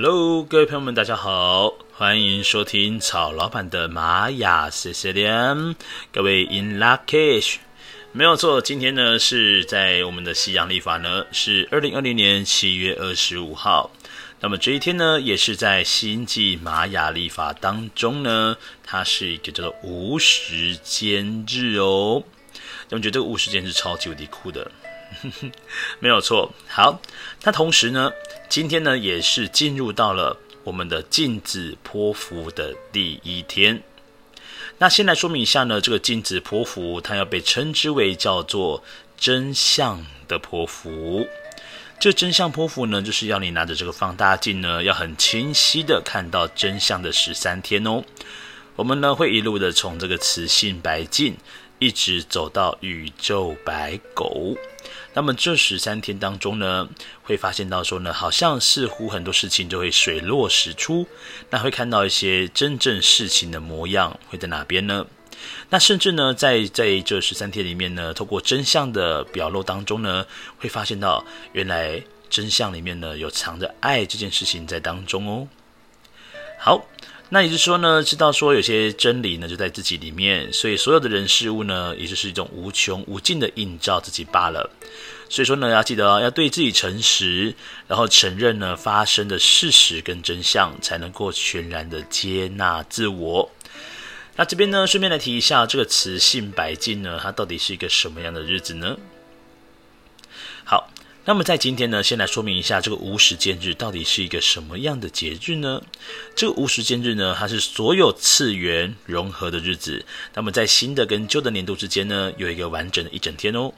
Hello，各位朋友们，大家好，欢迎收听草老板的玛雅 C C M。各位 In Lak'ech，没有错，今天呢是在我们的西洋历法呢是二零二零年七月二十五号。那么这一天呢，也是在星际玛雅历法当中呢，它是一个叫做无时间日哦。我们觉得这个无时间日超级无敌酷的。没有错，好，那同时呢，今天呢也是进入到了我们的镜子波符的第一天。那先来说明一下呢，这个镜子波符它要被称之为叫做真相的波符。这真相波符呢，就是要你拿着这个放大镜呢，要很清晰的看到真相的十三天哦。我们呢会一路的从这个雌性白镜，一直走到宇宙白狗。那么这十三天当中呢，会发现到说呢，好像似乎很多事情就会水落石出，那会看到一些真正事情的模样会在哪边呢？那甚至呢，在在这十三天里面呢，透过真相的表露当中呢，会发现到原来真相里面呢有藏着爱这件事情在当中哦。好。那也就是说呢，知道说有些真理呢就在自己里面，所以所有的人事物呢，也就是一种无穷无尽的映照自己罢了。所以说呢，要记得要对自己诚实，然后承认呢发生的事实跟真相，才能够全然的接纳自我。那这边呢，顺便来提一下，这个词性白镜呢，它到底是一个什么样的日子呢？好。那么在今天呢，先来说明一下这个无时间日到底是一个什么样的节日呢？这个无时间日呢，它是所有次元融合的日子。那么在新的跟旧的年度之间呢，有一个完整的一整天哦。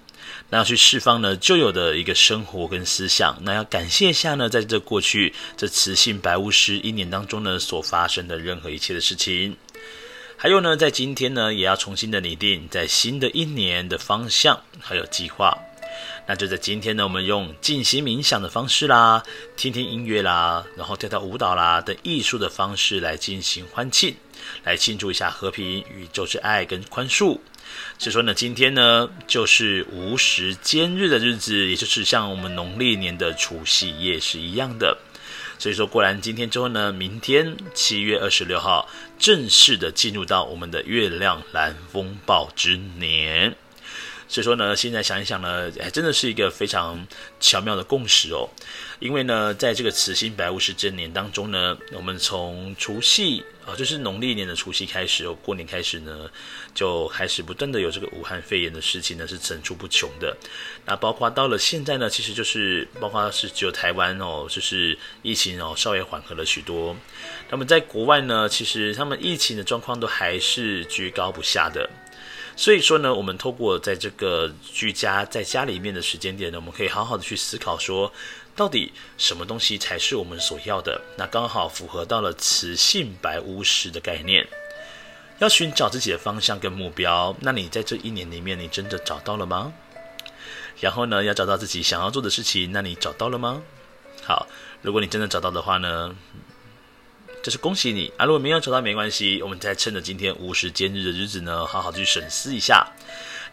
那要去释放呢旧有的一个生活跟思想。那要感谢一下呢，在这过去这雌性白巫师一年当中呢所发生的任何一切的事情。还有呢，在今天呢，也要重新的拟定在新的一年的方向还有计划。那就在今天呢，我们用静心冥想的方式啦，听听音乐啦，然后跳跳舞蹈啦等艺术的方式来进行欢庆，来庆祝一下和平、宇宙之爱跟宽恕。所以说呢，今天呢就是无时间日的日子，也就是像我们农历年的除夕夜是一样的。所以说，过完今天之后呢，明天七月二十六号正式的进入到我们的月亮蓝风暴之年。所以说呢，现在想一想呢，还真的是一个非常巧妙的共识哦。因为呢，在这个慈心白巫师这年当中呢，我们从除夕啊，就是农历年的除夕开始哦，过年开始呢，就开始不断的有这个武汉肺炎的事情呢，是层出不穷的。那包括到了现在呢，其实就是包括是只有台湾哦，就是疫情哦稍微缓和了许多。那么在国外呢，其实他们疫情的状况都还是居高不下的。所以说呢，我们透过在这个居家在家里面的时间点呢，我们可以好好的去思考说，到底什么东西才是我们所要的？那刚好符合到了磁性白巫师的概念，要寻找自己的方向跟目标。那你在这一年里面，你真的找到了吗？然后呢，要找到自己想要做的事情，那你找到了吗？好，如果你真的找到的话呢，就是恭喜你啊！如果没有抽到没关系，我们再趁着今天无时间日的日子呢，好好去审视一下。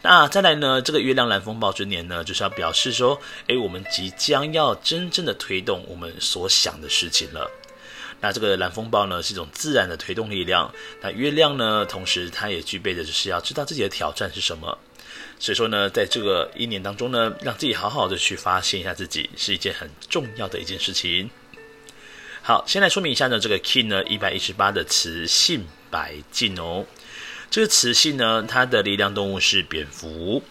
那再来呢，这个月亮蓝风暴之年呢，就是要表示说，诶，我们即将要真正的推动我们所想的事情了。那这个蓝风暴呢，是一种自然的推动力量。那月亮呢，同时它也具备的就是要知道自己的挑战是什么。所以说呢，在这个一年当中呢，让自己好好的去发现一下自己，是一件很重要的一件事情。好，先来说明一下呢，这个 Kin 呢一百一十八的雌性白净哦，这个雌性呢，它的力量动物是蝙蝠。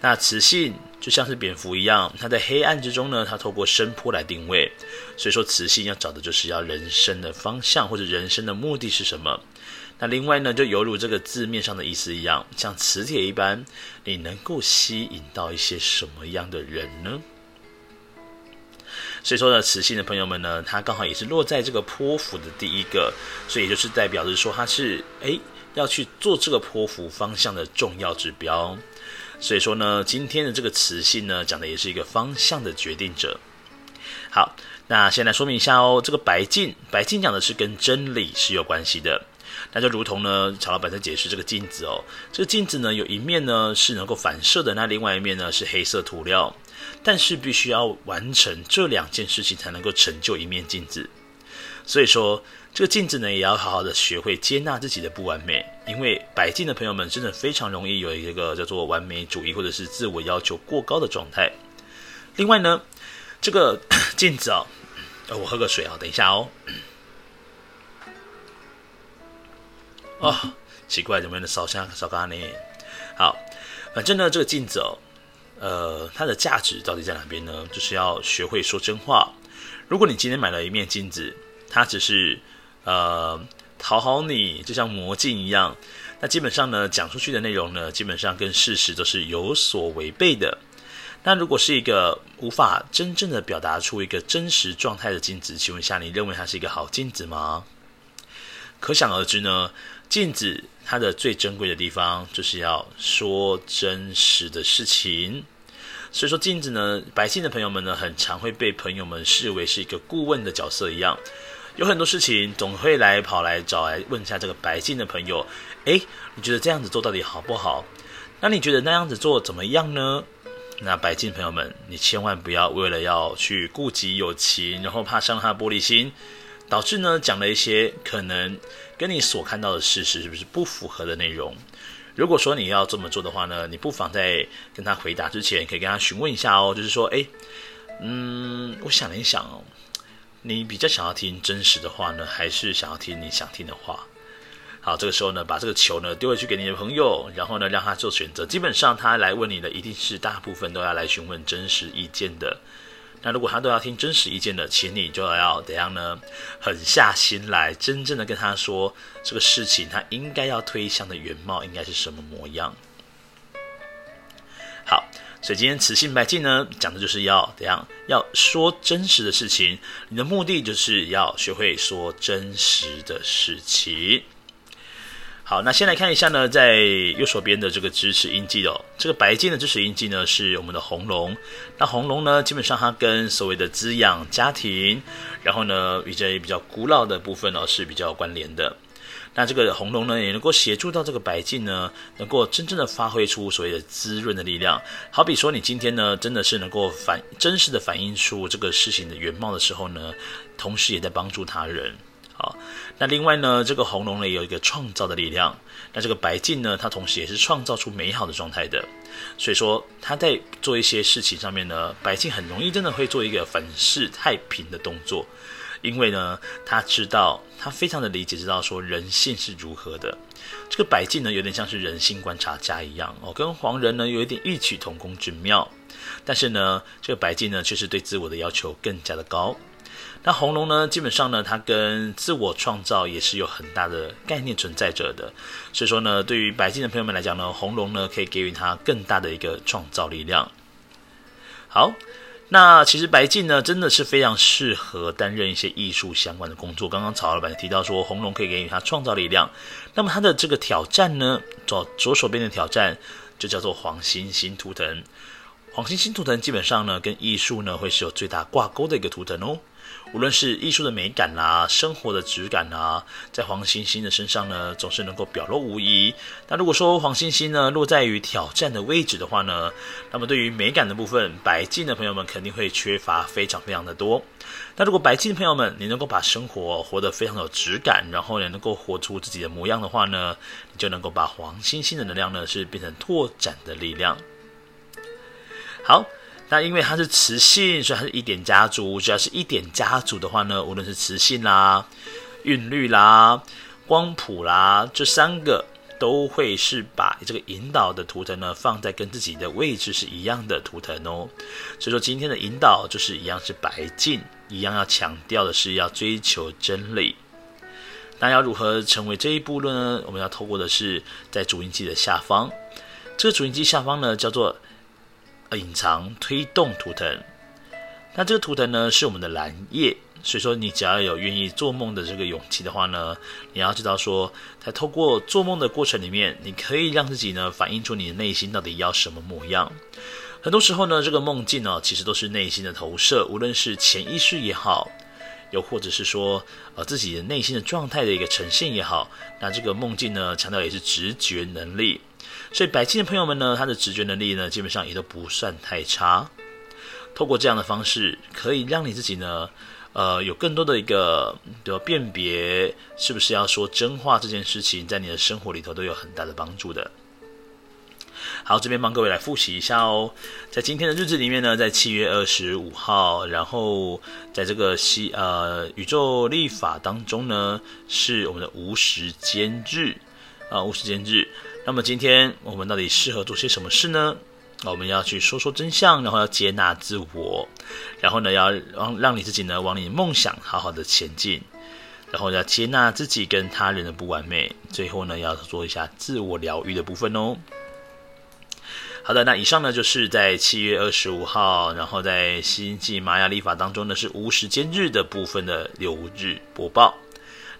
那雌性就像是蝙蝠一样，它在黑暗之中呢，它透过声波来定位。所以说，雌性要找的就是要人生的方向或者人生的目的是什么。那另外呢，就犹如这个字面上的意思一样，像磁铁一般，你能够吸引到一些什么样的人呢？所以说呢，磁性的朋友们呢，他刚好也是落在这个波幅的第一个，所以就是代表着说他是诶要去做这个波幅方向的重要指标。所以说呢，今天的这个磁性呢，讲的也是一个方向的决定者。好，那先来说明一下哦，这个白镜，白镜讲的是跟真理是有关系的。那就如同呢，曹老板在解释这个镜子哦，这个镜子呢，有一面呢是能够反射的，那另外一面呢是黑色涂料。但是必须要完成这两件事情才能够成就一面镜子，所以说，这个镜子呢，也要好好的学会接纳自己的不完美，因为白镜的朋友们真的非常容易有一个叫做完美主义或者是自我要求过高的状态。另外呢，这个镜子啊、哦，我喝个水啊，等一下哦。哦，奇怪，怎么能烧香烧咖呢？好，反正呢，这个镜子哦，呃，它的价值到底在哪边呢？就是要学会说真话。如果你今天买了一面镜子，它只是呃讨好你，就像魔镜一样，那基本上呢，讲出去的内容呢，基本上跟事实都是有所违背的。那如果是一个无法真正的表达出一个真实状态的镜子，请问一下，你认为它是一个好镜子吗？可想而知呢。镜子它的最珍贵的地方，就是要说真实的事情。所以说，镜子呢，白镜的朋友们呢，很常会被朋友们视为是一个顾问的角色一样，有很多事情总会来跑来找来问一下这个白镜的朋友。诶，你觉得这样子做到底好不好？那你觉得那样子做怎么样呢？那白镜朋友们，你千万不要为了要去顾及友情，然后怕伤他玻璃心。导致呢，讲了一些可能跟你所看到的事实是不是不符合的内容。如果说你要这么做的话呢，你不妨在跟他回答之前，可以跟他询问一下哦，就是说，哎，嗯，我想了一想哦，你比较想要听真实的话呢，还是想要听你想听的话？好，这个时候呢，把这个球呢丢回去给你的朋友，然后呢，让他做选择。基本上他来问你的，一定是大部分都要来询问真实意见的。那如果他都要听真实意见的，请你就要怎样呢？狠下心来，真正的跟他说这个事情，他应该要推向的原貌应该是什么模样。好，所以今天磁性白镜呢，讲的就是要怎样，要说真实的事情。你的目的就是要学会说真实的事情。好，那先来看一下呢，在右手边的这个支持印记哦，这个白镜的支持印记呢是我们的红龙。那红龙呢，基本上它跟所谓的滋养家庭，然后呢，与这比较古老的部分呢是比较关联的。那这个红龙呢，也能够协助到这个白镜呢，能够真正的发挥出所谓的滋润的力量。好比说，你今天呢，真的是能够反真实的反映出这个事情的原貌的时候呢，同时也在帮助他人。好，那另外呢，这个红龙呢有一个创造的力量。那这个白镜呢，它同时也是创造出美好的状态的。所以说，他在做一些事情上面呢，白镜很容易真的会做一个粉饰太平的动作，因为呢，他知道，他非常的理解，知道说人性是如何的。这个白镜呢，有点像是人性观察家一样哦，跟黄人呢有一点异曲同工之妙。但是呢，这个白镜呢，却是对自我的要求更加的高。那红龙呢，基本上呢，它跟自我创造也是有很大的概念存在着的。所以说呢，对于白金的朋友们来讲呢，红龙呢可以给予它更大的一个创造力量。好，那其实白镜呢，真的是非常适合担任一些艺术相关的工作。刚刚曹老板提到说，红龙可以给予它创造力量。那么它的这个挑战呢，左左手边的挑战就叫做黄星星图腾。黄星星图腾基本上呢，跟艺术呢会是有最大挂钩的一个图腾哦。无论是艺术的美感啊，生活的质感啊，在黄星星的身上呢，总是能够表露无遗。那如果说黄星星呢落在于挑战的位置的话呢，那么对于美感的部分，白镜的朋友们肯定会缺乏非常非常的多。那如果白镜的朋友们，你能够把生活活得非常有质感，然后也能够活出自己的模样的话呢，你就能够把黄星星的能量呢是变成拓展的力量。好。那因为它是磁性，所以它是一点家族。只要是一点家族的话呢，无论是磁性啦、韵律啦、光谱啦，这三个都会是把这个引导的图腾呢放在跟自己的位置是一样的图腾哦。所以说今天的引导就是一样是白镜，一样要强调的是要追求真理。那要如何成为这一步呢？我们要透过的是在主音记的下方，这个主音记下方呢叫做。隐藏推动图腾，那这个图腾呢是我们的蓝夜，所以说你只要有愿意做梦的这个勇气的话呢，你要知道说，在透过做梦的过程里面，你可以让自己呢反映出你的内心到底要什么模样。很多时候呢，这个梦境呢其实都是内心的投射，无论是潜意识也好，又或者是说呃自己的内心的状态的一个呈现也好，那这个梦境呢强调也是直觉能力。所以白镜的朋友们呢，他的直觉能力呢，基本上也都不算太差。透过这样的方式，可以让你自己呢，呃，有更多的一个的辨别，是不是要说真话这件事情，在你的生活里头都有很大的帮助的。好，这边帮各位来复习一下哦。在今天的日子里面呢，在七月二十五号，然后在这个西呃宇宙历法当中呢，是我们的无时间日啊，无时间日。那么今天我们到底适合做些什么事呢？我们要去说说真相，然后要接纳自我，然后呢，要让让你自己呢往你的梦想好好的前进，然后要接纳自己跟他人的不完美，最后呢，要做一下自我疗愈的部分哦。好的，那以上呢就是在七月二十五号，然后在星际玛雅历法当中呢是无时间日的部分的流日播报。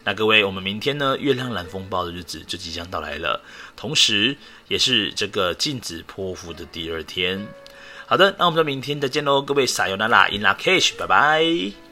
那各位，我们明天呢，月亮蓝风暴的日子就即将到来了，同时也是这个禁止泼妇的第二天。好的，那我们就明天再见喽，各位撒由那拉，In la cash，拜拜。